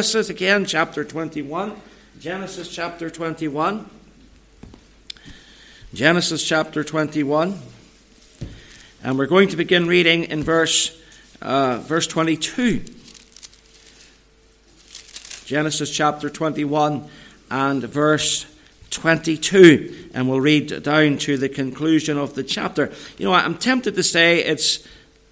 Genesis again, chapter 21. Genesis chapter 21. Genesis chapter 21. And we're going to begin reading in verse, uh, verse 22. Genesis chapter 21 and verse 22. And we'll read down to the conclusion of the chapter. You know, I'm tempted to say it's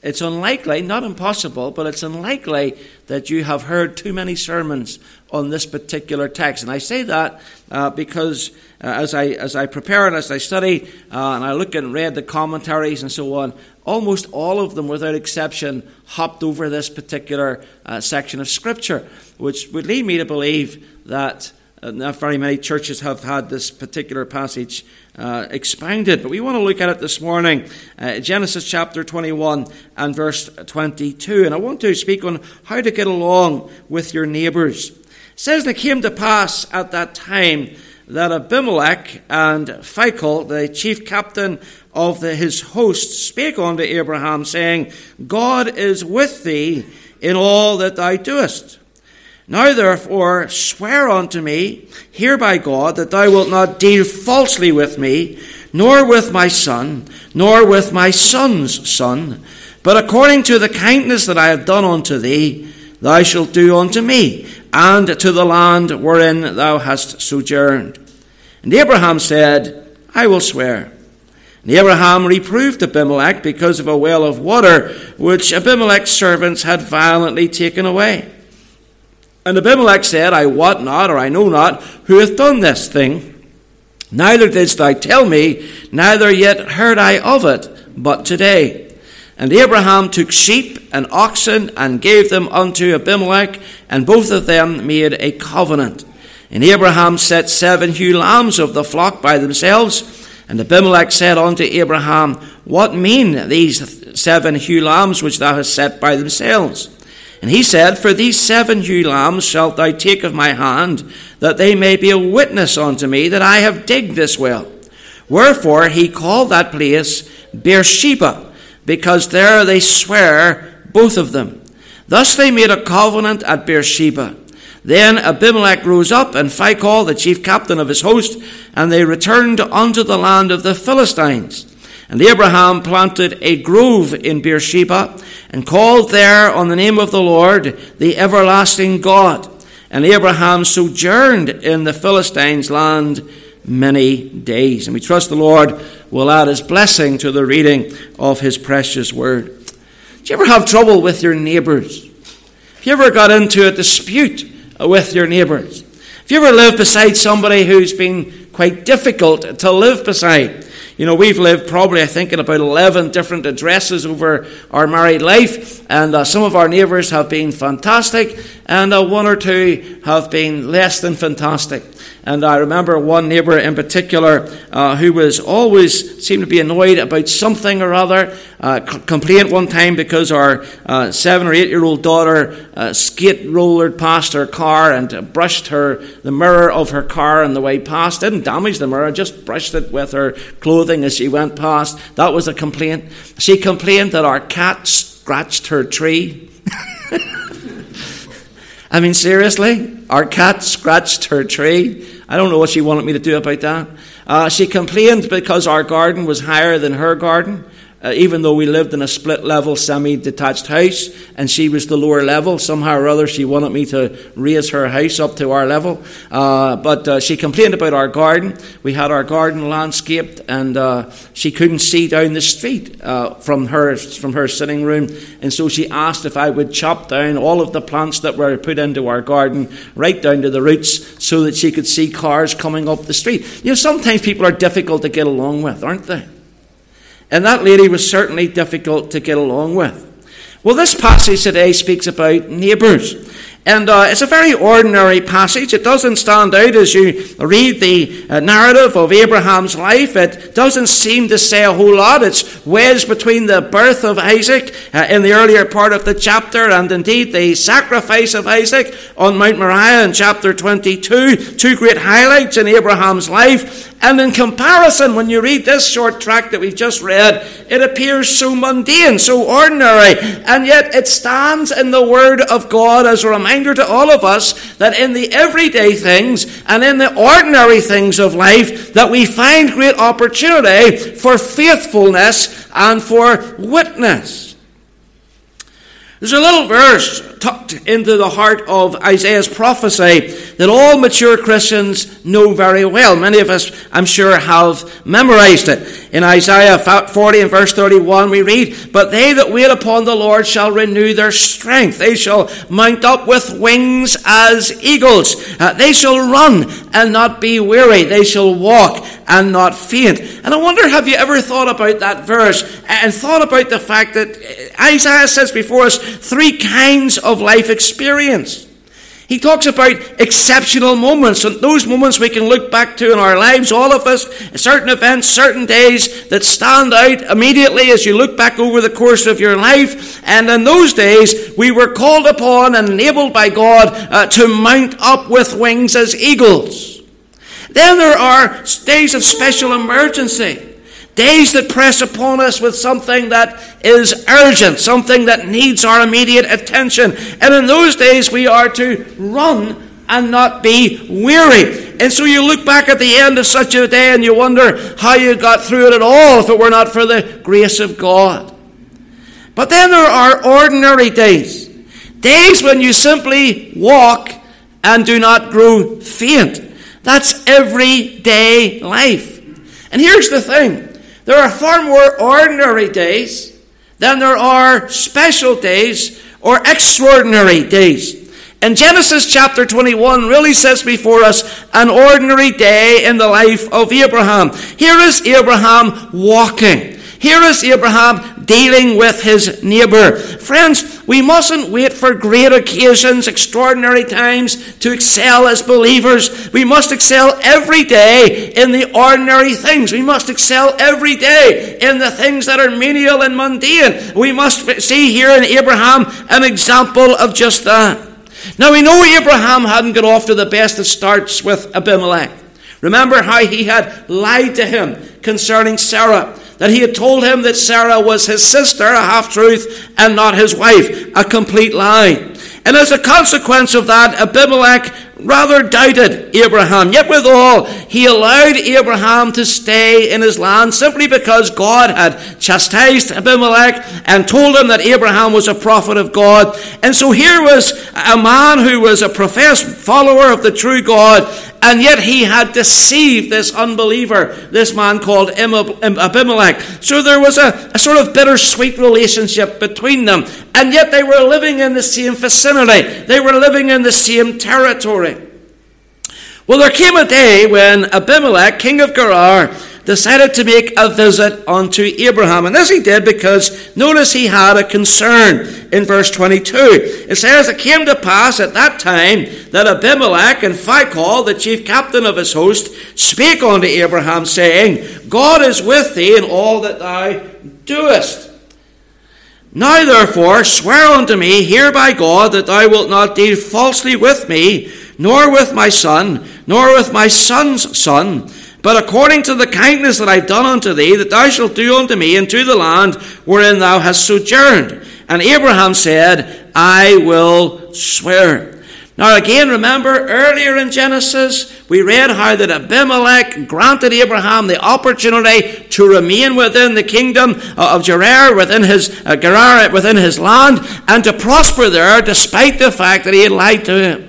it's unlikely, not impossible, but it's unlikely that you have heard too many sermons on this particular text. And I say that uh, because uh, as, I, as I prepare and as I study uh, and I look and read the commentaries and so on, almost all of them, without exception, hopped over this particular uh, section of Scripture, which would lead me to believe that uh, not very many churches have had this particular passage uh, expounded, but we want to look at it this morning. Uh, Genesis chapter 21 and verse 22. And I want to speak on how to get along with your neighbours. It says, it came to pass at that time that Abimelech and Phicol, the chief captain of the, his host, spake unto Abraham, saying, God is with thee in all that thou doest. Now therefore swear unto me, hereby God, that thou wilt not deal falsely with me, nor with my son, nor with my son's son, but according to the kindness that I have done unto thee, thou shalt do unto me, and to the land wherein thou hast sojourned. And Abraham said, I will swear. And Abraham reproved Abimelech because of a well of water which Abimelech's servants had violently taken away. And Abimelech said, I wot not, or I know not, who hath done this thing. Neither didst thou tell me, neither yet heard I of it, but today. And Abraham took sheep and oxen and gave them unto Abimelech, and both of them made a covenant. And Abraham set seven ewe lambs of the flock by themselves. And Abimelech said unto Abraham, What mean these seven ewe lambs which thou hast set by themselves? And he said, For these seven ewe lambs shalt thou take of my hand, that they may be a witness unto me that I have digged this well. Wherefore he called that place Beersheba, because there they swear both of them. Thus they made a covenant at Beersheba. Then Abimelech rose up, and Phicol, the chief captain of his host, and they returned unto the land of the Philistines. And Abraham planted a grove in Beersheba, and called there on the name of the Lord, the everlasting God. And Abraham sojourned in the Philistines' land many days. And we trust the Lord will add his blessing to the reading of his precious word. Do you ever have trouble with your neighbours? Have you ever got into a dispute with your neighbours? Have you ever lived beside somebody who's been quite difficult to live beside? You know, we've lived probably, I think, in about 11 different addresses over our married life, and uh, some of our neighbours have been fantastic, and uh, one or two have been less than fantastic. And I remember one neighbour in particular uh, who was always seemed to be annoyed about something or other. Uh, complained one time because our uh, seven or eight year old daughter uh, skate rollered past her car and brushed her the mirror of her car on the way past. Didn't damage the mirror, just brushed it with her clothing as she went past. That was a complaint. She complained that our cat scratched her tree. I mean, seriously? Our cat scratched her tree. I don't know what she wanted me to do about that. Uh, she complained because our garden was higher than her garden uh, even though we lived in a split level, semi detached house, and she was the lower level, somehow or other she wanted me to raise her house up to our level. Uh, but uh, she complained about our garden. We had our garden landscaped, and uh, she couldn't see down the street uh, from, her, from her sitting room. And so she asked if I would chop down all of the plants that were put into our garden, right down to the roots, so that she could see cars coming up the street. You know, sometimes people are difficult to get along with, aren't they? And that lady was certainly difficult to get along with. Well, this passage today speaks about neighbours. And uh, it's a very ordinary passage. It doesn't stand out as you read the uh, narrative of Abraham's life. It doesn't seem to say a whole lot. It's wedged between the birth of Isaac uh, in the earlier part of the chapter and indeed the sacrifice of Isaac on Mount Moriah in chapter 22. Two great highlights in Abraham's life. And in comparison, when you read this short tract that we've just read, it appears so mundane, so ordinary, and yet it stands in the Word of God as a reminder to all of us that in the everyday things and in the ordinary things of life that we find great opportunity for faithfulness and for witness. There's a little verse tucked into the heart of Isaiah's prophecy that all mature Christians know very well. Many of us, I'm sure, have memorized it. In Isaiah 40 and verse 31, we read, But they that wait upon the Lord shall renew their strength. They shall mount up with wings as eagles. Uh, they shall run and not be weary. They shall walk and not faint. And I wonder, have you ever thought about that verse and thought about the fact that Isaiah says before us three kinds of life experience? He talks about exceptional moments, and those moments we can look back to in our lives, all of us, certain events, certain days that stand out immediately as you look back over the course of your life. And in those days, we were called upon and enabled by God uh, to mount up with wings as eagles. Then there are days of special emergency. Days that press upon us with something that is urgent, something that needs our immediate attention. And in those days, we are to run and not be weary. And so you look back at the end of such a day and you wonder how you got through it at all if it were not for the grace of God. But then there are ordinary days. Days when you simply walk and do not grow faint. That's everyday life. And here's the thing there are far more ordinary days than there are special days or extraordinary days. And Genesis chapter 21 really sets before us an ordinary day in the life of Abraham. Here is Abraham walking. Here is Abraham dealing with his neighbor. Friends, we mustn't wait for great occasions, extraordinary times to excel as believers. We must excel every day in the ordinary things. We must excel every day in the things that are menial and mundane. We must see here in Abraham an example of just that. Now we know Abraham hadn't got off to the best of starts with Abimelech. Remember how he had lied to him concerning Sarah that he had told him that Sarah was his sister, a half truth, and not his wife, a complete lie. And as a consequence of that, Abimelech rather doubted Abraham. Yet withal, he allowed Abraham to stay in his land simply because God had chastised Abimelech and told him that Abraham was a prophet of God. And so here was a man who was a professed follower of the true God, and yet he had deceived this unbeliever, this man called Abimelech. So there was a, a sort of bittersweet relationship between them. And yet they were living in the same vicinity, they were living in the same territory. Well, there came a day when Abimelech, king of Gerar, decided to make a visit unto Abraham. And this he did because notice he had a concern in verse 22. It says, It came to pass at that time that Abimelech and Phicol, the chief captain of his host, spake unto Abraham, saying, God is with thee in all that thou doest. Now therefore swear unto me here by God that thou wilt not deal falsely with me, nor with my son, nor with my son's son, but according to the kindness that I've done unto thee, that thou shalt do unto me and to the land wherein thou hast sojourned. And Abraham said, I will swear. Now, again, remember earlier in Genesis, we read how that Abimelech granted Abraham the opportunity to remain within the kingdom of Gerar, within his uh, Gerar, within his land, and to prosper there, despite the fact that he had lied to him.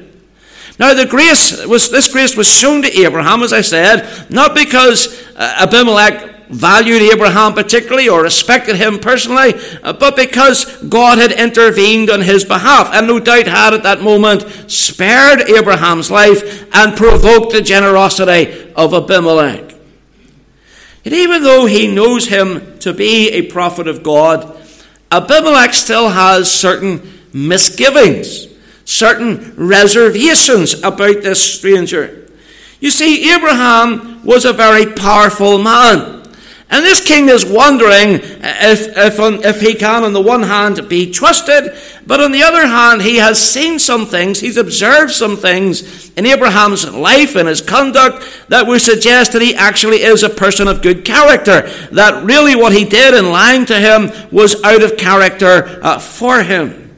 Now, the grace was this grace was shown to Abraham, as I said, not because uh, Abimelech valued Abraham particularly or respected him personally, uh, but because God had intervened on his behalf, and no doubt had at that moment spared Abraham's life and provoked the generosity of Abimelech. Yet, even though he knows him to be a prophet of God, Abimelech still has certain misgivings certain reservations about this stranger. You see, Abraham was a very powerful man. And this king is wondering if, if, if he can, on the one hand, be trusted, but on the other hand, he has seen some things, he's observed some things in Abraham's life and his conduct that would suggest that he actually is a person of good character. That really what he did in lying to him was out of character uh, for him.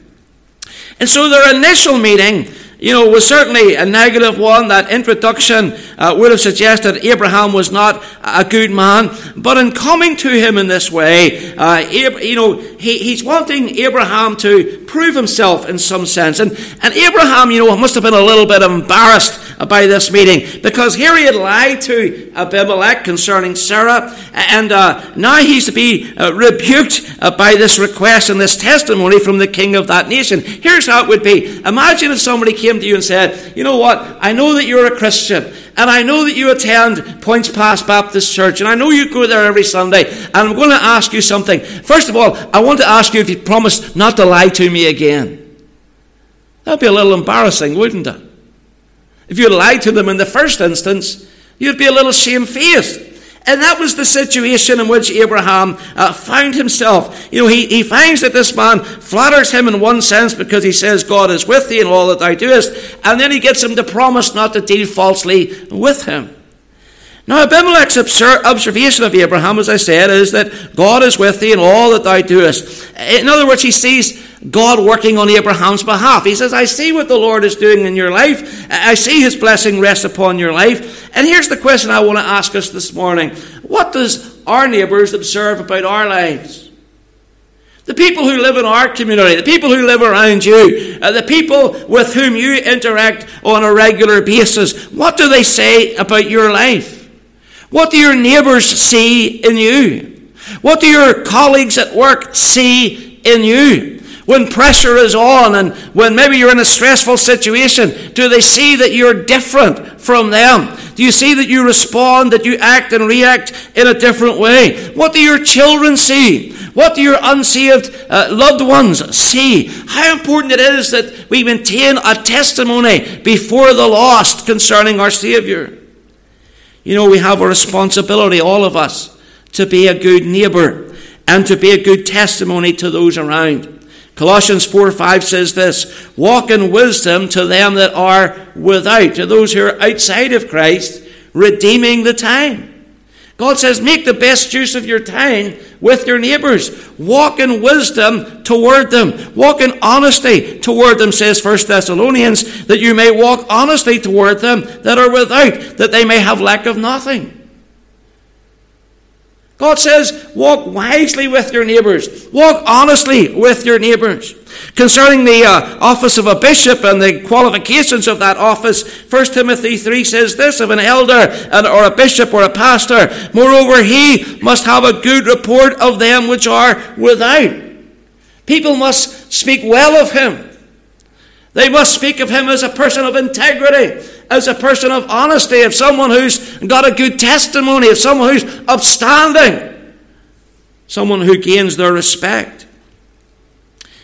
And so their initial meeting you know, was certainly a negative one. That introduction uh, would have suggested Abraham was not a good man. But in coming to him in this way, uh, you know, he, he's wanting Abraham to prove himself in some sense. And, and Abraham, you know, must have been a little bit embarrassed by this meeting because here he had lied to Abimelech concerning Sarah, and uh, now he's to be uh, rebuked uh, by this request and this testimony from the king of that nation. Here's how it would be Imagine if somebody came to you and said, You know what? I know that you're a Christian, and I know that you attend Poyntzpass Baptist Church, and I know you go there every Sunday, and I'm going to ask you something. First of all, I want to ask you if you promise not to lie to me again. That'd be a little embarrassing, wouldn't it? If you lied to them in the first instance, you'd be a little shamefaced. And that was the situation in which Abraham uh, found himself. You know, he, he finds that this man flatters him in one sense because he says, God is with thee in all that thou doest. And then he gets him to promise not to deal falsely with him. Now, Abimelech's observation of Abraham, as I said, is that God is with thee in all that thou doest. In other words, he sees God working on Abraham's behalf. He says, I see what the Lord is doing in your life. I see his blessing rest upon your life. And here's the question I want to ask us this morning What does our neighbours observe about our lives? The people who live in our community, the people who live around you, uh, the people with whom you interact on a regular basis, what do they say about your life? What do your neighbours see in you? What do your colleagues at work see in you? When pressure is on and when maybe you're in a stressful situation, do they see that you're different from them? Do you see that you respond, that you act and react in a different way? What do your children see? What do your unsaved uh, loved ones see? How important it is that we maintain a testimony before the lost concerning our Saviour. You know, we have a responsibility, all of us, to be a good neighbour and to be a good testimony to those around. Colossians 4 5 says this Walk in wisdom to them that are without, to those who are outside of Christ, redeeming the time. God says, make the best use of your time with your neighbours. Walk in wisdom toward them. Walk in honesty toward them, says 1 Thessalonians, that you may walk honestly toward them that are without, that they may have lack of nothing. God says, walk wisely with your neighbours. Walk honestly with your neighbours. Concerning the uh, office of a bishop and the qualifications of that office, 1 Timothy 3 says this of an elder and, or a bishop or a pastor. Moreover, he must have a good report of them which are without. People must speak well of him. They must speak of him as a person of integrity, as a person of honesty, of someone who's got a good testimony, of someone who's upstanding, someone who gains their respect.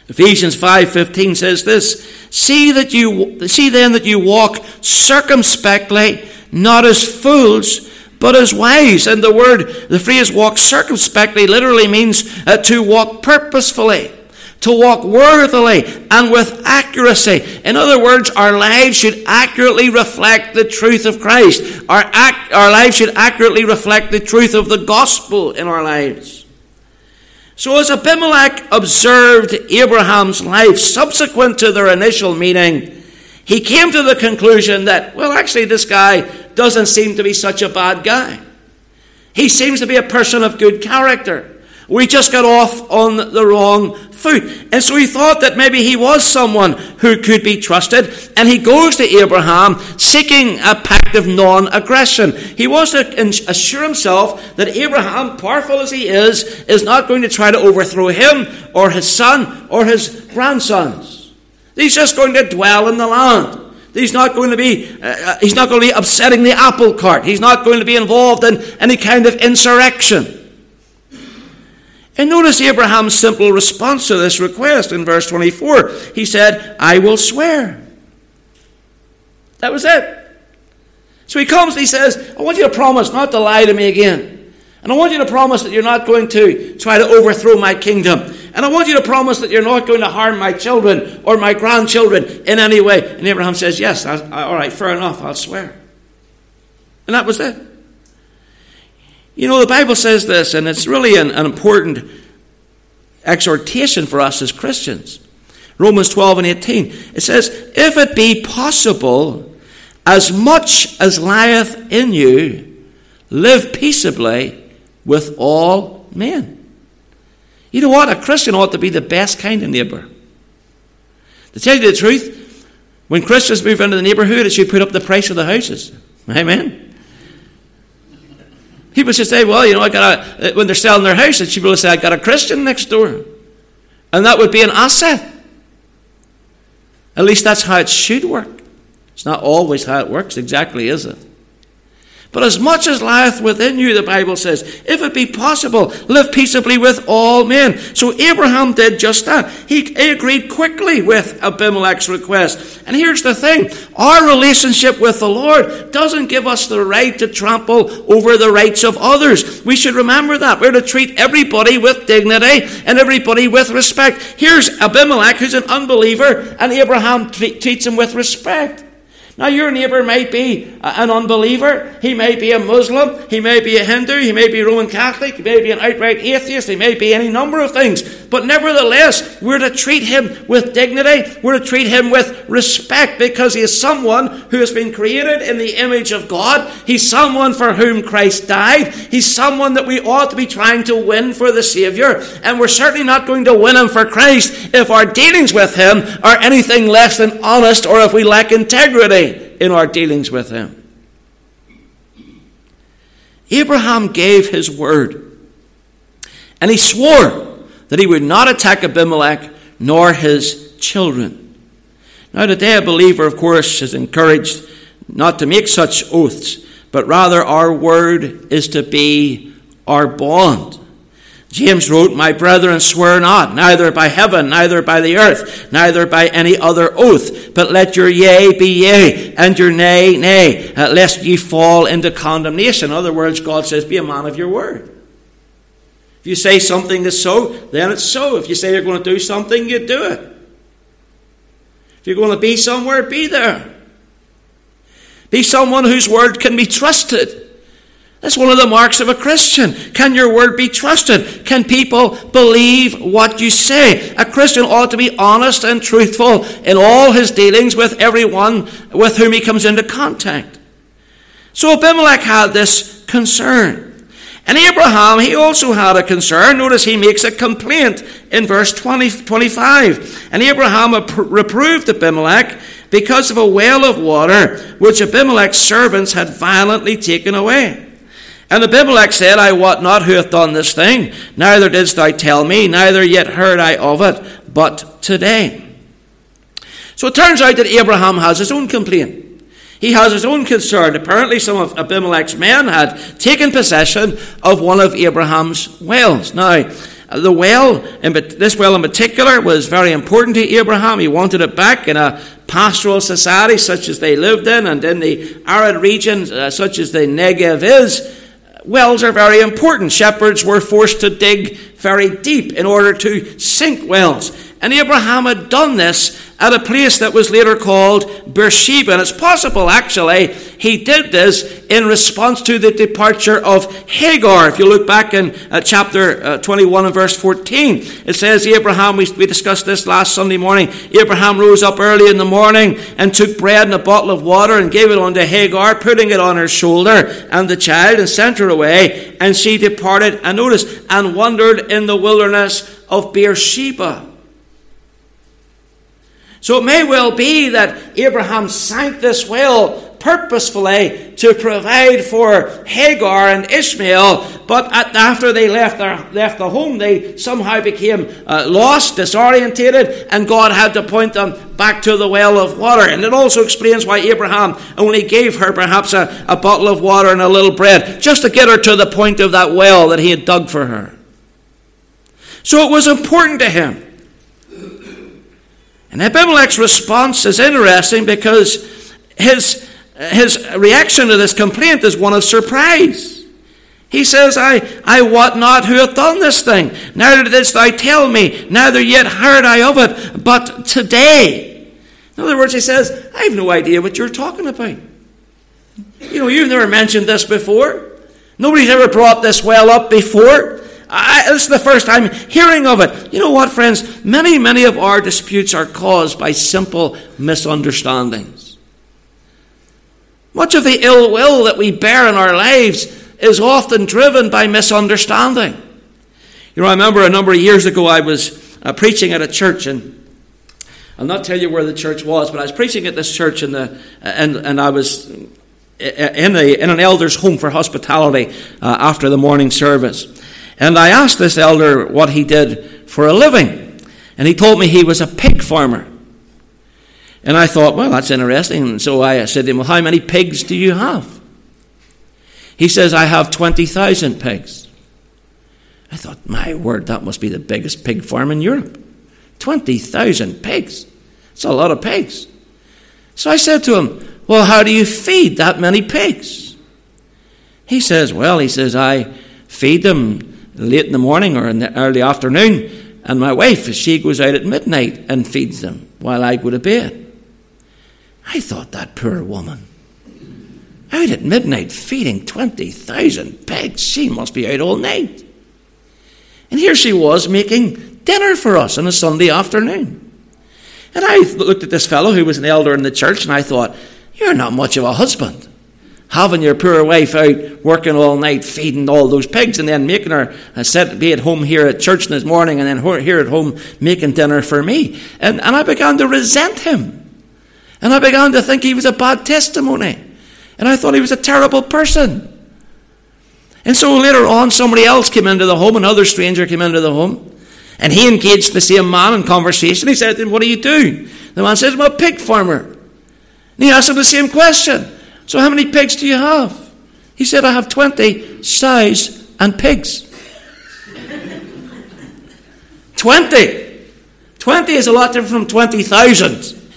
Ephesians 5:15 says this, see that you see then that you walk circumspectly, not as fools, but as wise. And the word, the phrase walk circumspectly literally means uh, to walk purposefully to walk worthily and with accuracy. In other words, our lives should accurately reflect the truth of Christ. Our, act, our lives should accurately reflect the truth of the gospel in our lives. So, as Abimelech observed Abraham's life subsequent to their initial meeting, he came to the conclusion that, well, actually, this guy doesn't seem to be such a bad guy. He seems to be a person of good character. We just got off on the wrong foot. And so he thought that maybe he was someone who could be trusted. And he goes to Abraham seeking a pact of non aggression. He wants to assure himself that Abraham, powerful as he is, is not going to try to overthrow him or his son or his grandsons. He's just going to dwell in the land. He's not going to be, uh, uh he's not going to be upsetting the apple cart. He's not going to be involved in any kind of insurrection. And notice Abraham's simple response to this request in verse 24. He said, I will swear. That was it. So he comes and he says, I want you to promise not to lie to me again. And I want you to promise that you're not going to try to overthrow my kingdom. And I want you to promise that you're not going to harm my children or my grandchildren in any way. And Abraham says, Yes, I, all right, fair enough, I'll swear. And that was it. You know, the Bible says this, and it's really an, an important exhortation for us as Christians. Romans 12 and 18. It says, If it be possible, as much as lieth in you, live peaceably with all men. You know what? A Christian ought to be the best kind of neighbour. To tell you the truth, when Christians move into the neighbourhood, it should put up the price of the houses. Amen. People should say, well, you know, I got a, uh, when they're selling their house, and able to say, I got a Christian next door. And that would be an asset. At least that's how it should work. It's not always how it works, exactly, is it? But as much as lieth within you, the Bible says, if it be possible, live peaceably with all men. So Abraham did just that. He, agreed quickly with Abimelech's request. And here's the thing our relationship with the Lord doesn't give us the right to trample over the rights of others. We should remember that. We're to treat everybody with dignity and everybody with respect. Here's Abimelech, who's an unbeliever, and Abraham treats him with respect. Now, your neighbour might be an unbeliever, he may be a Muslim, he may be a Hindu, he may be Roman Catholic, he may be an outright atheist, he may be any number of things. But nevertheless, we're to treat him with dignity, we're to treat him with respect because he is someone who has been created in the image of God. He's someone for whom Christ died. He's someone that we ought to be trying to win for the Saviour. And we're certainly not going to win him for Christ if our dealings with him are anything less than honest or if we lack integrity in our dealings with him. Abraham gave his word, and he swore that he would not attack Abimelech nor his children. Now, today, a believer, of course, is encouraged not to make such oaths, but rather our word is to be our bond. James wrote, My brethren, swear not, neither by heaven, neither by the earth, neither by any other oath, but let your yea be yea, and your nay, nay, lest ye fall into condemnation. In other words, God says, Be a man of your word. You say something is so, then it's so. If you say you're going to do something, you do it. If you're going to be somewhere, be there. Be someone whose word can be trusted. That's one of the marks of a Christian. Can your word be trusted? Can people believe what you say? A Christian ought to be honest and truthful in all his dealings with everyone with whom he comes into contact. So Abimelech had this concern. And Abraham, he also had a concern. Notice he makes a complaint in verse 20, 25. And Abraham reproved Abimelech because of a well of water which Abimelech's servants had violently taken away. And Abimelech said, I wot not who hath done this thing, neither didst thou tell me, neither yet heard I of it, but today. So it turns out that Abraham has his own complaint. He has his own concern. Apparently, some of Abimelech's men had taken possession of one of Abraham's wells. Now, the well, this well in particular, was very important to Abraham. He wanted it back in a pastoral society such as they lived in, and in the arid regions uh, such as the Negev is wells are very important. Shepherds were forced to dig very deep in order to sink wells. And Abraham had done this at a place that was later called Beersheba. And it's possible, actually, he did this in response to the departure of Hagar. If you look back in uh, chapter uh, 21 and verse 14, it says, Abraham, we, we discussed this last Sunday morning, Abraham rose up early in the morning and took bread and a bottle of water and gave it unto Hagar, putting it on her shoulder and the child, and sent her away. And she departed, and notice, and wandered in the wilderness of Beersheba. So it may well be that Abraham sank this well purposefully to provide for Hagar and Ishmael, but at, after they left, their, left the home, they somehow became uh, lost, disorientated, and God had to point them back to the well of water. And it also explains why Abraham only gave her perhaps a, a bottle of water and a little bread, just to get her to the point of that well that he had dug for her. So it was important to him and Abimelech's response is interesting because his, his reaction to this complaint is one of surprise. He says, I, I wot not who hath done this thing, neither didst thou tell me, neither yet heard I of it, but today. In other words, he says, I have no idea what you're talking about. You know, you've never mentioned this before. Nobody's ever brought this well up before. I, this is the first time hearing of it. You know what, friends? Many, many of our disputes are caused by simple misunderstandings. Much of the ill will that we bear in our lives is often driven by misunderstanding. You know, I remember a number of years ago I was uh, preaching at a church, and I'll not tell you where the church was, but I was preaching at this church, in the, and, and I was in, a, in an elder's home for hospitality uh, after the morning service. And I asked this elder what he did for a living, and he told me he was a pig farmer. And I thought, well, that's interesting. And so I said to him, well, how many pigs do you have? He says, I have 20,000 pigs. I thought, my word, that must be the biggest pig farm in Europe. 20,000 pigs. It's a lot of pigs. So I said to him, Well, how do you feed that many pigs? He says, Well, he says, I feed them late in the morning or in the early afternoon, and my wife, as she goes out at midnight and feeds them while I go to bed. I thought that poor woman. Out at midnight feeding 20,000 pigs. She must be out all night. And here she was making dinner for us on a Sunday afternoon. And I looked at this fellow who was an elder in the church and I thought, You're not much of a husband. Having your poor wife out working all night feeding all those pigs and then making her uh, be at home here at church this morning and then here at home making dinner for me. And, and I began to resent him. And I began to think he was a bad testimony. And I thought he was a terrible person. And so later on, somebody else came into the home, another stranger came into the home. And he engaged the same man in conversation. He said to him, What do you do? The man said, I'm a pig farmer. And he asked him the same question. So how many pigs do you have? He said, I have 20 sows and pigs. 20. 20 is a lot different from 20,000.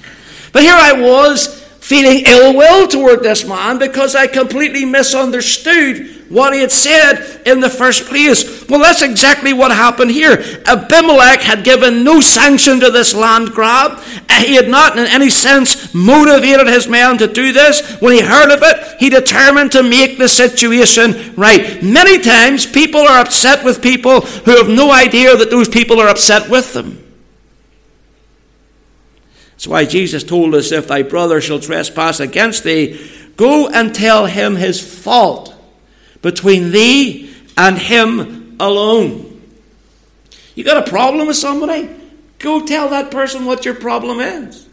But here I was feeling ill will toward this man because I completely misunderstood what he had said in the first place. Well, that's exactly what happened here. Abimelech had given no sanction to this land grab. Uh, he had not, in any sense, motivated his men to do this. When he heard of it, he determined to make the situation right. Many times, people are upset with people who have no idea that those people are upset with them. That's why Jesus told us if thy brother shall trespass against thee, go and tell him his fault between thee and him alone. You got a problem with somebody? Go tell that person what your problem is.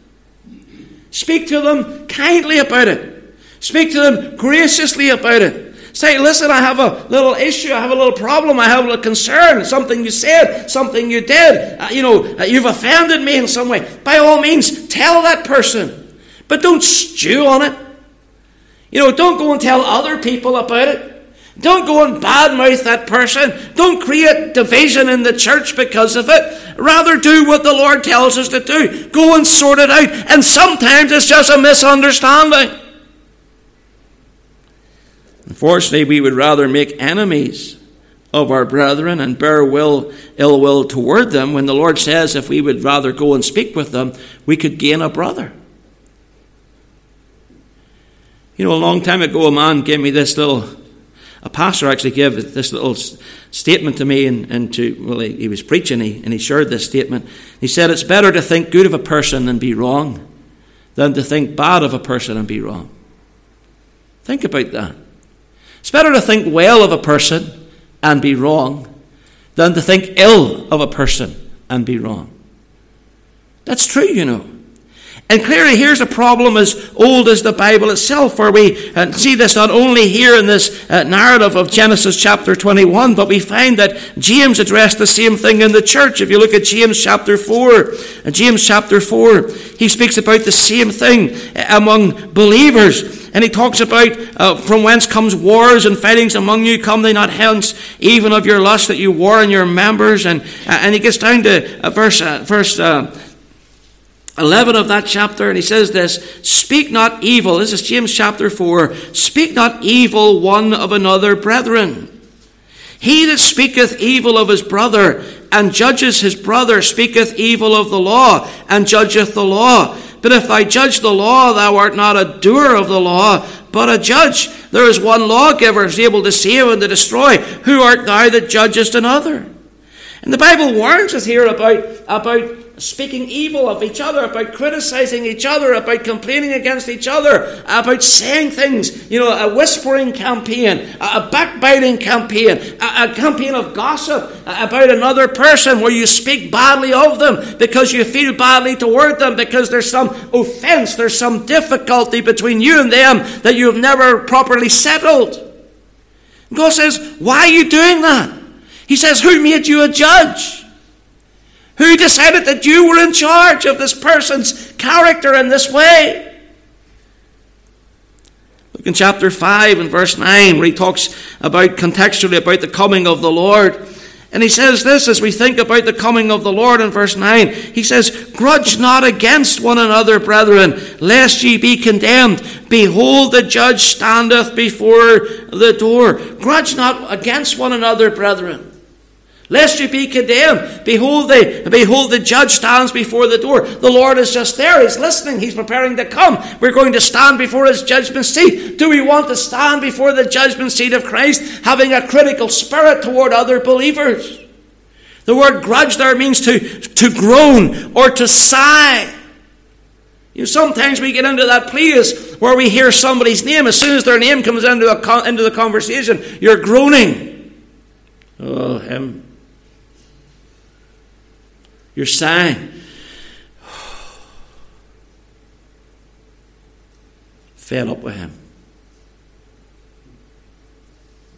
Speak to them kindly about it. Speak to them graciously about it. Say, listen, I have a little issue, I have a little problem, I have a concern, something you said, something you did, uh, you know, uh, you've offended me in some way. By all means, tell that person. But don't stew on it. You know, don't go and tell other people about it. Don't go and badmouth that person. Don't create division in the church because of it. Rather, do what the Lord tells us to do. Go and sort it out. And sometimes it's just a misunderstanding. Unfortunately, we would rather make enemies of our brethren and bear will, ill will toward them when the Lord says if we would rather go and speak with them, we could gain a brother. You know, a long time ago, a man gave me this little a pastor actually gave this little statement to me, and, and to, well, he, he was preaching, he, and he shared this statement. He said, It's better to think good of a person and be wrong than to think bad of a person and be wrong. Think about that. It's better to think well of a person and be wrong than to think ill of a person and be wrong. That's true, you know. And clearly, here's a problem as old as the Bible itself, where we uh, see this not only here in this uh, narrative of Genesis chapter 21, but we find that James addressed the same thing in the church. If you look at James chapter 4, uh, James chapter 4, he speaks about the same thing among believers. And he talks about uh, from whence comes wars and fightings among you, come they not hence, even of your lust that you war in your members. And, uh, and he gets down to uh, verse, verse 11 of that chapter, and he says this Speak not evil. This is James chapter 4. Speak not evil one of another, brethren. He that speaketh evil of his brother and judges his brother speaketh evil of the law and judgeth the law. But if thou judge the law, thou art not a doer of the law, but a judge. There is one lawgiver is able to save and to destroy. Who art thou that judgest another? And the Bible warns us here about, about speaking evil of each other, about criticizing each other, about complaining against each other, about saying things, you know, a whispering campaign, a backbiting campaign, a, campaign of gossip about another person where you speak badly of them because you feel badly toward them because there's some offense, there's some difficulty between you and them that you've never properly settled. God says, Why are you doing that? He says, Who made you a judge? Who decided that you were in charge of this person's character in this way? Look in chapter 5 and verse 9, where he talks about contextually about the coming of the Lord. And he says this as we think about the coming of the Lord in verse 9. He says, Grudge not against one another, brethren, lest ye be condemned. Behold, the judge standeth before the door. Grudge not against one another, brethren lest you be condemned. Behold, the, behold, the judge stands before the door. The Lord is just there. He's listening. He's preparing to come. We're going to stand before his judgment seat. Do we want to stand before the judgment seat of Christ, having a critical spirit toward other believers? The word grudge there means to, to groan or to sigh. You know, sometimes we get into that place where we hear somebody's name. As soon as their name comes into, a, into the conversation, you're groaning. Oh, him. You're sighing. Fell up with him.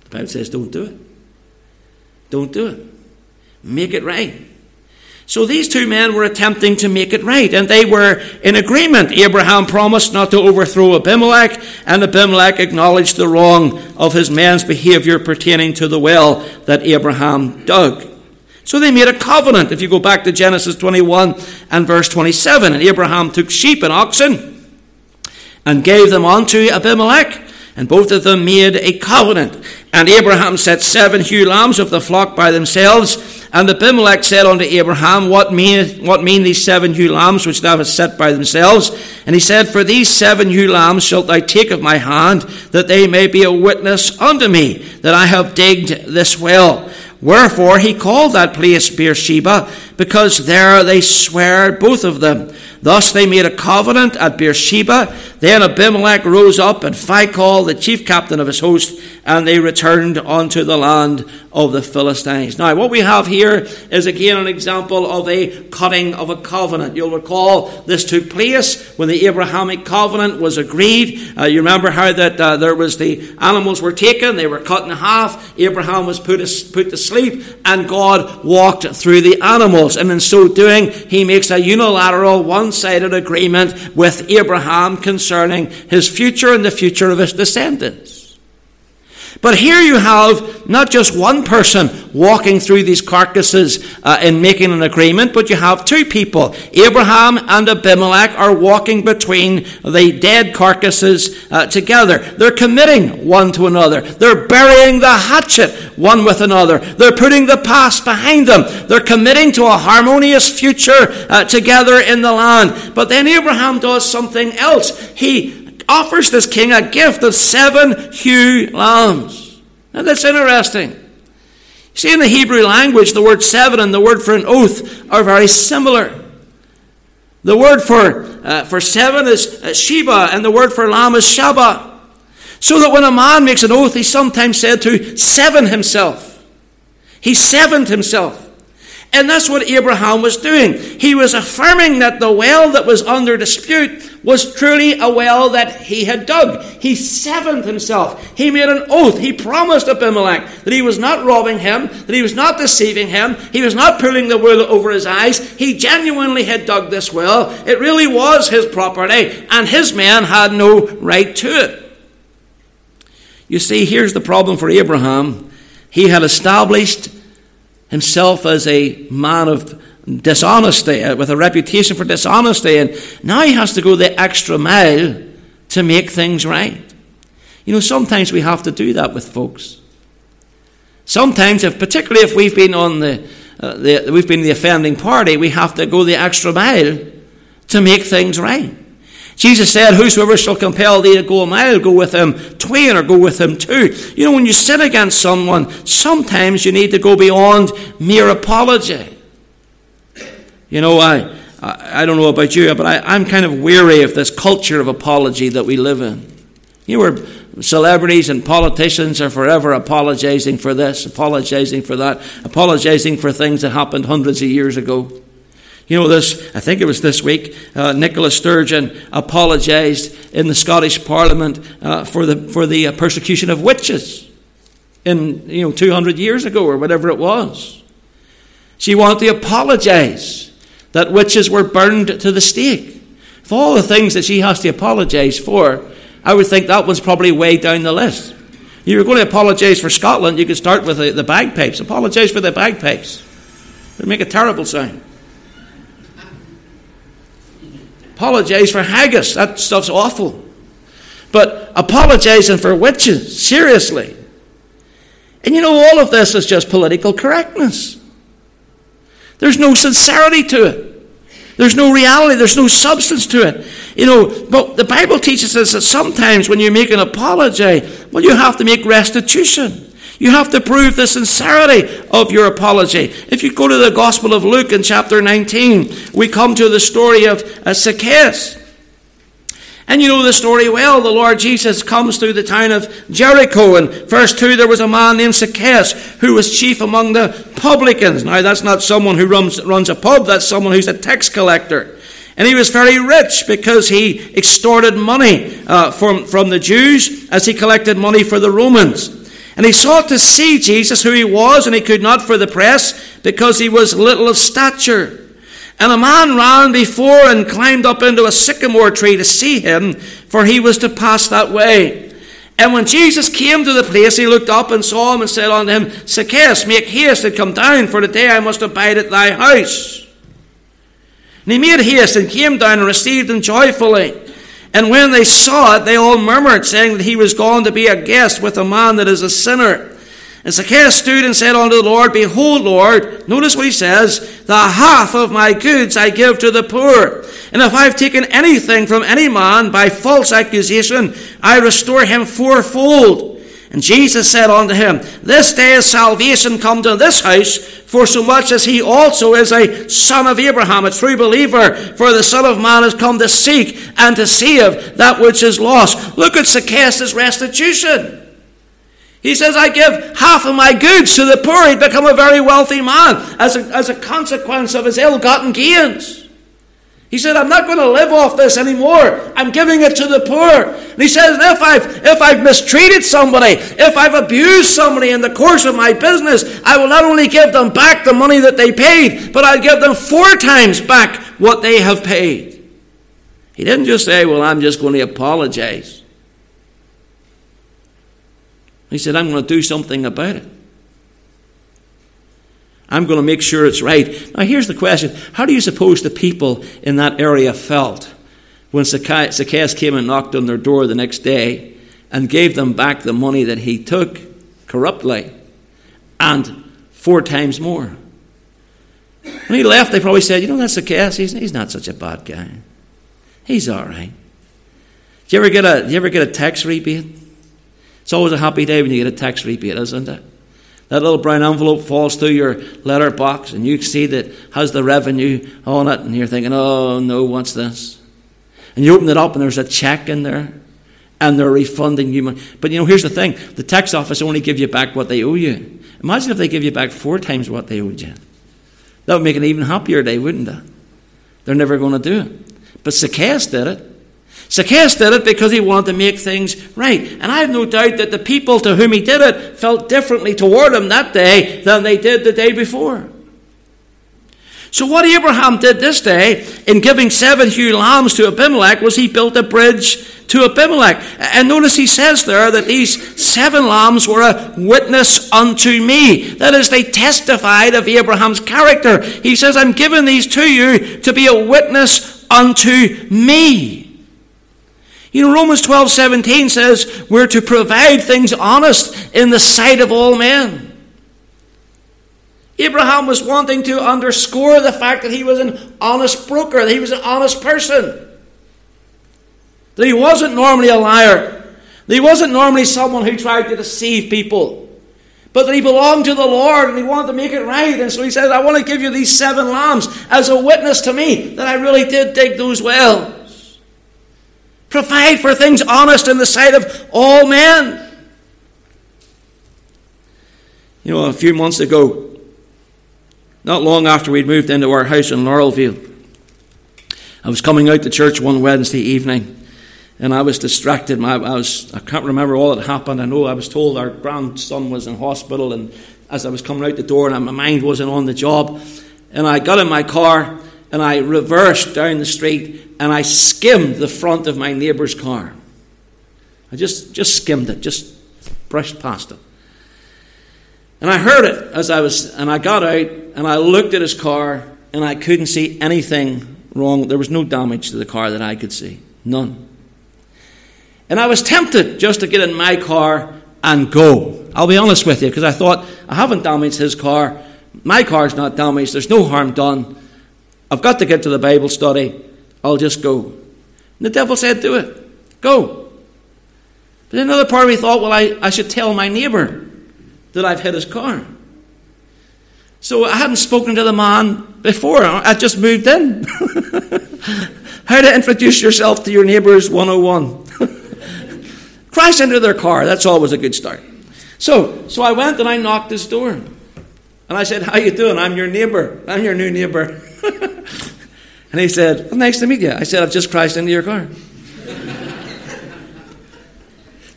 The Bible says, don't do it. Don't do it. Make it right. So these two men were attempting to make it right, and they were in agreement. Abraham promised not to overthrow Abimelech, and Abimelech acknowledged the wrong of his men's behavior pertaining to the well that Abraham dug. So they made a covenant. If you go back to Genesis 21 and verse 27, and Abraham took sheep and oxen and gave them unto Abimelech, and both of them made a covenant. And Abraham set seven ewe lambs of the flock by themselves. And Abimelech said unto Abraham, What mean, what mean these seven ewe lambs which thou hast set by themselves? And he said, For these seven ewe lambs shalt thou take of my hand, that they may be a witness unto me, that I have digged this well. Wherefore he called that place Beersheba, because there they sware both of them. Thus they made a covenant at Beersheba. Then Abimelech rose up and Phicol, the chief captain of his host, and they returned unto the land of the Philistines. Now, what we have here is again an example of a cutting of a covenant. You'll recall this took place when the Abrahamic covenant was agreed. Uh, you remember how that uh, there was the animals were taken, they were cut in half. Abraham was put, put to sleep, and God walked through the animals. And in so doing, he makes a unilateral, one sided agreement with Abraham concerning his future and the future of his descendants. But here you have not just one person walking through these carcasses uh, and making an agreement, but you have two people. Abraham and Abimelech are walking between the dead carcasses uh, together. They're committing one to another. They're burying the hatchet one with another. They're putting the past behind them. They're committing to a harmonious future uh, together in the land. But then Abraham does something else. He offers this king a gift of seven ewe lambs. Now that's interesting. See, in the Hebrew language, the word seven and the word for an oath are very similar. The word for, uh, for seven is uh, Sheba, and the word for lamb is Shaba. So that when a man makes an oath, he's sometimes said to seven himself. He sevened himself. And that's what Abraham was doing. He was affirming that the well that was under dispute was truly a well that he had dug. He sevened himself. He made an oath. He promised Abimelech that he was not robbing him, that he was not deceiving him, he was not pulling the wool over his eyes. He genuinely had dug this well. It really was his property, and his men had no right to it. You see, here's the problem for Abraham. He had established himself as a man of dishonesty, uh, with a reputation for dishonesty, and now he has to go the extra mile to make things right. You know, sometimes we have to do that with folks. Sometimes, if particularly if we've been on the, uh, the we've been the offending party, we have to go the extra mile to make things right. Jesus said, Whosoever shall compel thee to go a mile, go with him twain or go with him two. You know, when you sin against someone, sometimes you need to go beyond mere apology. You know, I, I, don't know about you, but I, I'm kind of weary of this culture of apology that we live in. You know, where celebrities and politicians are forever apologizing for this, apologizing for that, apologizing for things that happened hundreds of years ago. You know, this, I think it was this week, uh, Sturgeon apologized in the Scottish Parliament uh, for the, for the uh, persecution of witches in, you know, 200 years ago or whatever it was. She wanted to apologize that witches were burned to the stake. For all the things that she has to apologize for, I would think that one's probably way down the list. You were going to apologize for Scotland, you could start with the, the bagpipes. Apologize for the bagpipes. They make a terrible sound. Apologize for haggis. That stuff's awful. But apologizing for witches, seriously. And you know, all of this is just political correctness. There's no sincerity to it. There's no reality, there's no substance to it. You know, but the Bible teaches us that sometimes when you make an apology, well, you have to make restitution. You have to prove the sincerity of your apology. If you go to the Gospel of Luke in chapter 19, we come to the story of uh, Zacchaeus. And you know the story well. The Lord Jesus comes through the town of Jericho. And verse 2, there was a man named Zacchaeus who was chief among the publicans. Now, that's not someone who runs, runs a pub, that's someone who's a tax collector. And he was very rich because he extorted money uh, from, from the Jews as he collected money for the Romans. And he sought to see Jesus, who he was, and he could not for the press because he was little of stature. And a man ran before and climbed up into a sycamore tree to see him, for he was to pass that way. And when Jesus came to the place, he looked up and saw him and said unto him, Zacchaeus, make haste and come down, for today I must abide at thy house. And he made haste and came down and received him joyfully. And when they saw it, they all murmured, saying that he was gone to be a guest with a man that is a sinner. And Zacchaeus stood and said unto the Lord, Behold, Lord, notice what he says, the half of my goods I give to the poor. And if I've taken anything from any man by false accusation, I restore him fourfold. And Jesus said unto him, This day is salvation come to this house, for so much as he also is a son of Abraham, a true believer. For the Son of Man has come to seek and to save that which is lost. Look at Zacchaeus' restitution. He says, I give half of my goods to the poor. He'd become a very wealthy man as a, as a consequence of his ill gotten gains. He said, I'm not going to live off this anymore. I'm giving it to the poor. And he says, if I've, if I've mistreated somebody, if I've abused somebody in the course of my business, I will not only give them back the money that they paid, but I'll give them four times back what they have paid. He didn't just say, Well, I'm just going to apologize. He said, I'm going to do something about it. I'm going to make sure it's right. Now, here's the question How do you suppose the people in that area felt when Zacchaeus came and knocked on their door the next day and gave them back the money that he took corruptly and four times more? When he left, they probably said, You know, that's Zacchaeus. He's, he's not such a bad guy. He's all right. Do you ever get a, do you ever get a tax rebate? It's always a happy day when you get a tax rebate, isn't it? That little brown envelope falls through your letter box and you see that has the revenue on it and you're thinking, oh no, what's this? And you open it up and there's a check in there and they're refunding you money. But you know, here's the thing the tax office only give you back what they owe you. Imagine if they give you back four times what they owed you. That would make an even happier day, wouldn't it? They're never going to do it. But Zacchaeus did it. Zacchaeus did it because he wanted to make things right. And I have no doubt that the people to whom he did it felt differently toward him that day than they did the day before. So, what Abraham did this day in giving seven ewe lambs to Abimelech was he built a bridge to Abimelech. And notice he says there that these seven lambs were a witness unto me. That is, they testified of Abraham's character. He says, I'm giving these to you to be a witness unto me. You know, Romans 12 17 says we're to provide things honest in the sight of all men. Abraham was wanting to underscore the fact that he was an honest broker, that he was an honest person. That he wasn't normally a liar. That he wasn't normally someone who tried to deceive people. But that he belonged to the Lord and he wanted to make it right. And so he says, I want to give you these seven lambs as a witness to me that I really did dig those wells. Provide for things honest in the sight of all men. You know, a few months ago, not long after we'd moved into our house in Laurelville, I was coming out to church one Wednesday evening and I was distracted. I, was, I can't remember all that happened. I know I was told our grandson was in hospital, and as I was coming out the door, and my mind wasn't on the job, and I got in my car and I reversed down the street and I skimmed the front of my neighbor's car. I just, just skimmed it, just brushed past it. And I heard it as I was, and I got out and I looked at his car and I couldn't see anything wrong. There was no damage to the car that I could see. None. And I was tempted just to get in my car and go. I'll be honest with you, because I thought, I haven't damaged his car. My car's not damaged. There's no harm done. I've got to get to the Bible study. I'll just go. And the devil said, Do it. Go. But another part of me thought, Well, I, I should tell my neighbour that I've hit his car. So I hadn't spoken to the man before. I just moved in. How to introduce yourself to your neighbours 101. Crash into their car. That's always a good start. So, so I went and I knocked his door. And I said, How you doing? I'm your neighbour. I'm your new neighbour. and he said, well, Nice to meet you. I said, I've just crashed into your car.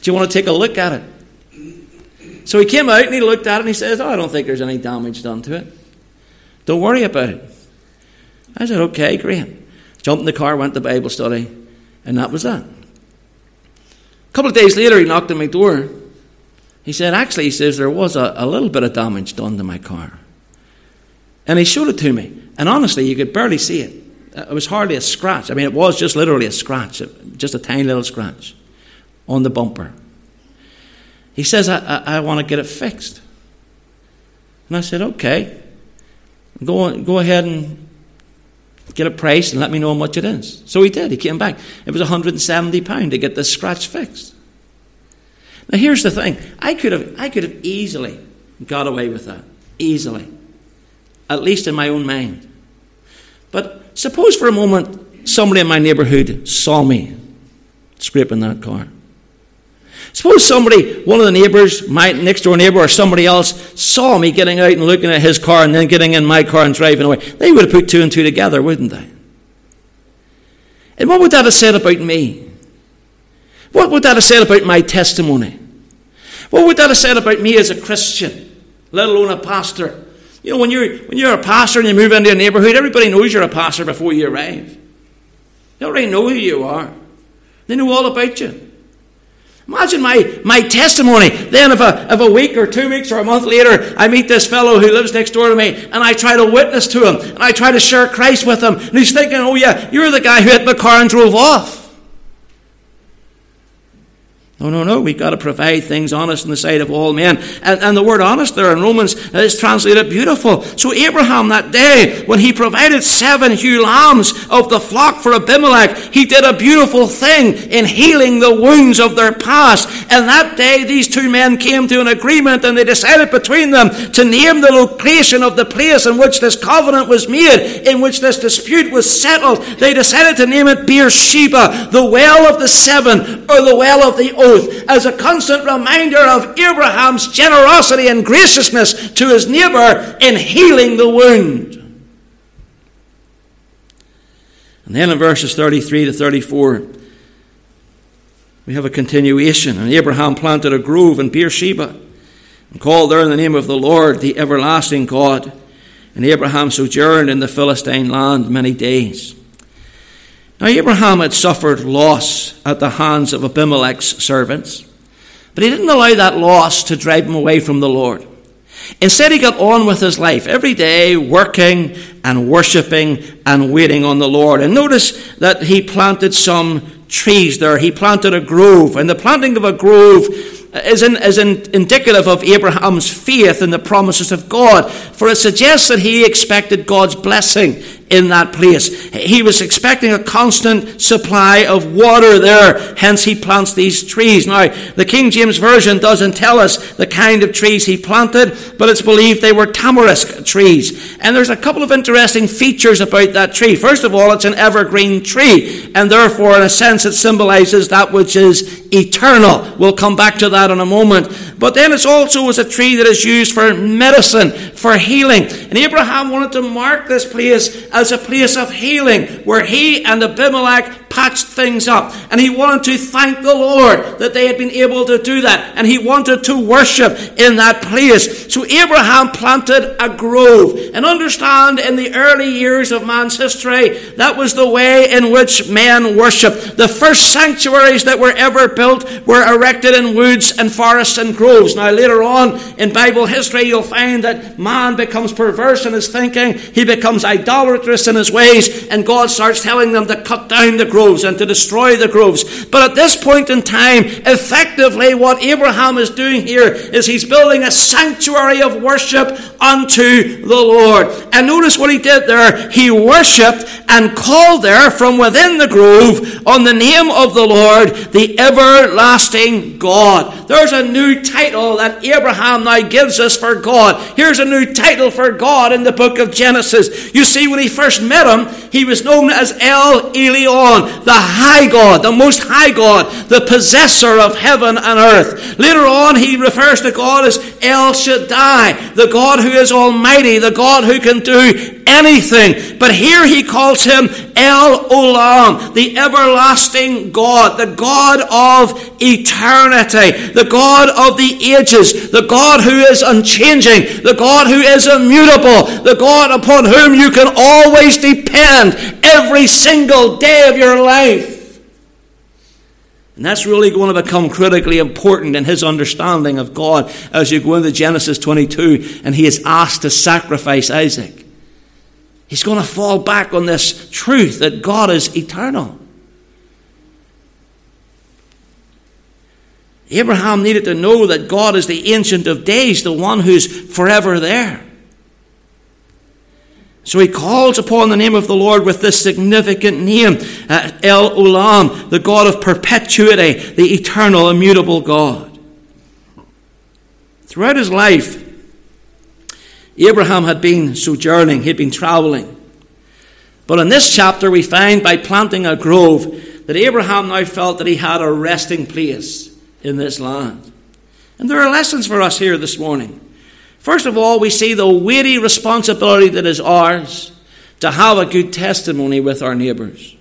Do you want to take a look at it? So he came out and he looked at it and he says, Oh, I don't think there's any damage done to it. Don't worry about it. I said, Okay, great. Jumped in the car, went to Bible study, and that was that. A couple of days later, he knocked on my door. He said, Actually, he says, there was a, a little bit of damage done to my car. And he showed it to me. And honestly, you could barely see it. Uh, it was hardly a scratch. I mean, it was just literally a scratch, uh, just a tiny little scratch on the bumper. He says, I, I, I want to get it fixed. And I said, okay. Go, go ahead and get a price and let me know how much it is. So he did. He came back. It was £170 to get this scratch fixed. Now here's the thing. I could have I could have easily got away with that. Easily. At least in my own mind. But suppose for a moment somebody in my neighbourhood saw me scraping that car. Suppose somebody, one of the neighbours, my next door neighbour or somebody else, saw me getting out and looking at his car and then getting in my car and driving away. They would have put two and two together, wouldn't they? And what would that have said about me? What would that have said about my testimony? What would that have said about me as a Christian, let alone a pastor? You know, when you're, when you're a pastor and you move into a neighbourhood, everybody knows you're a pastor before you arrive. They already know who you are. They know all about you. Imagine my, my testimony. Then, if a, if a week or two weeks or a month later, I meet this fellow who lives next door to me and I try to witness to him and I try to share Christ with him, and he's thinking, oh, yeah, you're the guy who hit my car and drove off. No, no, no. We've got to provide things honest in the sight of all men. And, and, the word honest there in Romans is translated beautiful. So Abraham that day, when he provided seven ewe lambs of the flock for Abimelech, he did a beautiful thing in healing the wounds of their past. And that day, these two men came to an agreement and they decided between them to name the location of the place in which this covenant was made, in which this dispute was settled. They decided to name it Beersheba, the well of the seven, or the well of the as a constant reminder of Abraham's generosity and graciousness to his neighbor in healing the wound. And then in verses 33 to 34, we have a continuation. And Abraham planted a grove in Beersheba and called there in the name of the Lord, the everlasting God. And Abraham sojourned in the Philistine land many days. Now, Abraham had suffered loss at the hands of Abimelech's servants, but he didn't allow that loss to drive him away from the Lord. Instead, he got on with his life every day, working and worshipping and waiting on the Lord. And notice that he planted some trees there. He planted a grove. And the planting of a grove is, in, is in, indicative of Abraham's faith in the promises of God, for it suggests that he expected God's blessing in that place. He was expecting a constant supply of water there, hence he plants these trees. Now, the King James Version doesn't tell us the kind of trees he planted, but it's believed they were tamarisk trees. And there's a couple of interesting features about that tree. First of all, it's an evergreen tree, and therefore, in a sense, it symbolizes that which is eternal. We'll come back to that in a moment. But then it's also as a tree that is used for medicine, for healing. And Abraham wanted to mark this place as a place of healing, where he and Abimelech patched things up. And he wanted to thank the Lord that they had been able to do that. And he wanted to worship in that place. So Abraham planted a grove. And understand, in the early years of man's history, that was the way in which men worshiped. The first sanctuaries that were ever built were erected in woods and forests and groves. Now, later on in Bible history, you'll find that man becomes perverse in his thinking, he becomes idolatrous in his ways, and God starts telling them to cut down the groves and to destroy the groves. But at this point in time, effectively, what Abraham is doing here is he's building a sanctuary of worship unto the Lord. And notice what he did there. He worshipped and called there from within the grove on the name of the Lord, the everlasting God. There's a new title that Abraham now gives us for God. Here's a new title for God in the book of Genesis. You see, when he first met him, he was known as El Elyon, the high God, the most high God, the possessor of heaven and earth. Later on, he refers to God as El Shaddai, the God who is almighty, the God who can do anything. But here he calls him El Olam, the everlasting God, the God of eternity, the God of the ages, the God who is unchanging, the God who is immutable, the God upon whom you can always depend every single day of your life. And that's really going to become critically important in his understanding of God as you go into Genesis 22 and he is asked to sacrifice Isaac. He's going to fall back on this truth that God is eternal. Abraham needed to know that God is the Ancient of Days, the one who's forever there. So he calls upon the name of the Lord with this significant name, uh, El Olam, the God of perpetuity, the eternal, immutable God. Throughout his life, Abraham had been sojourning, he had been traveling. But in this chapter, we find by planting a grove that Abraham now felt that he had a resting place in this land. And there are lessons for us here this morning. First of all, we see the weighty responsibility that is ours to have a good testimony with our neighbours,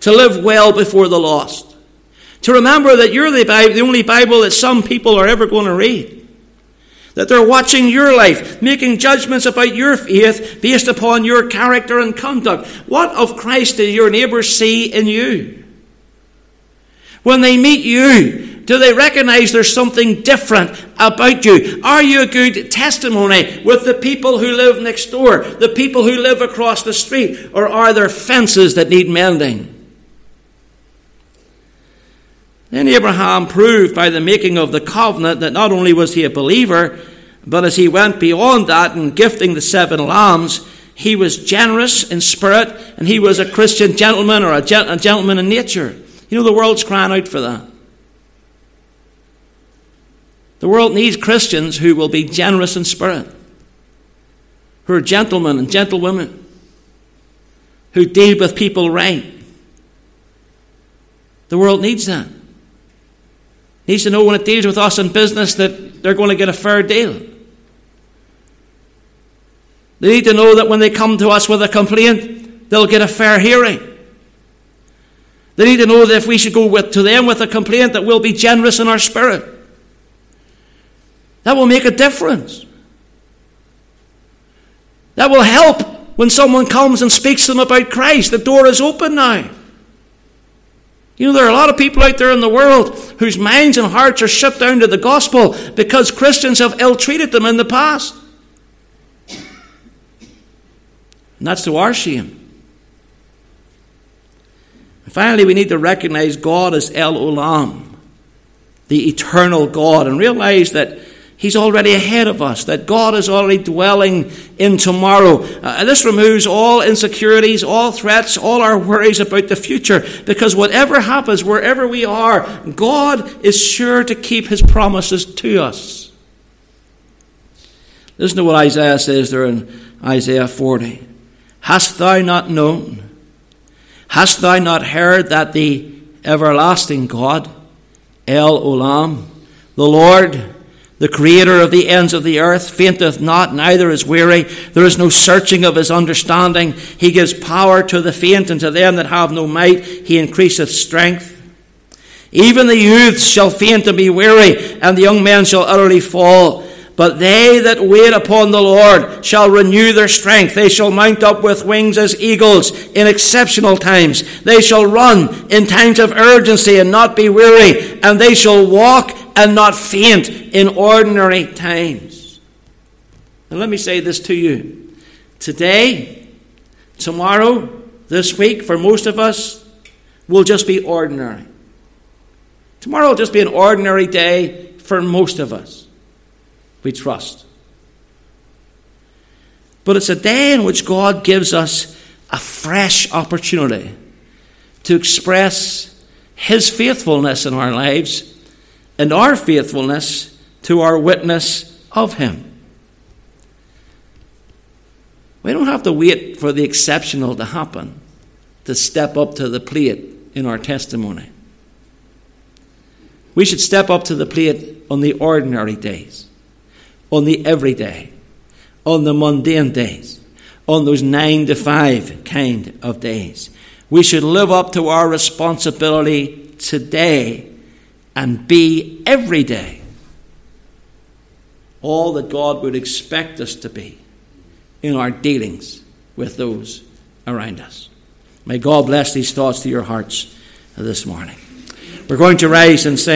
to live well before the lost, to remember that you're the, Bible, the only Bible that some people are ever going to read. That they're watching your life, making judgments about your faith based upon your character and conduct. What of Christ do your neighbours see in you? When they meet you, do they recognize there's something different about you? Are you a good testimony with the people who live next door, the people who live across the street, or are there fences that need mending? Then Abraham proved by the making of the covenant that not only was he a believer, but as he went beyond that in gifting the seven lambs, he was generous in spirit and he was a Christian gentleman or a, gentleman in nature. You know, the world's crying out for that. The world needs Christians who will be generous in spirit, who are gentlemen and gentlewomen, who deal with people right. The world needs that. Needs to know when it deals with us in business that they're going to get a fair deal. They need to know that when they come to us with a complaint, they'll get a fair hearing. They need to know that if we should go with, to them with a complaint, that we'll be generous in our spirit. That will make a difference. That will help when someone comes and speaks to them about Christ. The door is open now. You know, there are a lot of people out there in the world whose minds and hearts are shut down to the gospel because Christians have ill treated them in the past. And that's to our shame. Finally, we need to recognize God as El Olam, the eternal God and realize that He's already ahead of us, that God is already dwelling in tomorrow. Uh, this removes all insecurities, all threats, all our worries about the future, because whatever happens, wherever we are, God is sure to keep His promises to us. Listen to what Isaiah says there in Isaiah 40. Hast thou not known? Hast thou not heard that the everlasting God, El Olam, the Lord, the creator of the ends of the earth fainteth not, neither is weary. There is no searching of his understanding. He gives power to the faint, and to them that have no might, he increaseth strength. Even the youths shall faint and be weary, and the young men shall utterly fall. But they that wait upon the Lord shall renew their strength. They shall mount up with wings as eagles in exceptional times. They shall run in times of urgency and not be weary, and they shall walk and not faint in ordinary times. And let me say this to you. Today, tomorrow, this week, for most of us, will just be ordinary. Tomorrow will just be an ordinary day for most of us. We trust. But it's a day in which God gives us a fresh opportunity to express His faithfulness in our lives and our faithfulness to our witness of Him. We don't have to wait for the exceptional to happen to step up to the plate in our testimony. We should step up to the plate on the ordinary days, on the everyday, on the mundane days, on those nine to five kind of days. We should live up to our responsibility today and be every day all that God would expect us to be in our dealings with those around us. May God bless these thoughts to your hearts this morning. We're going to rise and sing.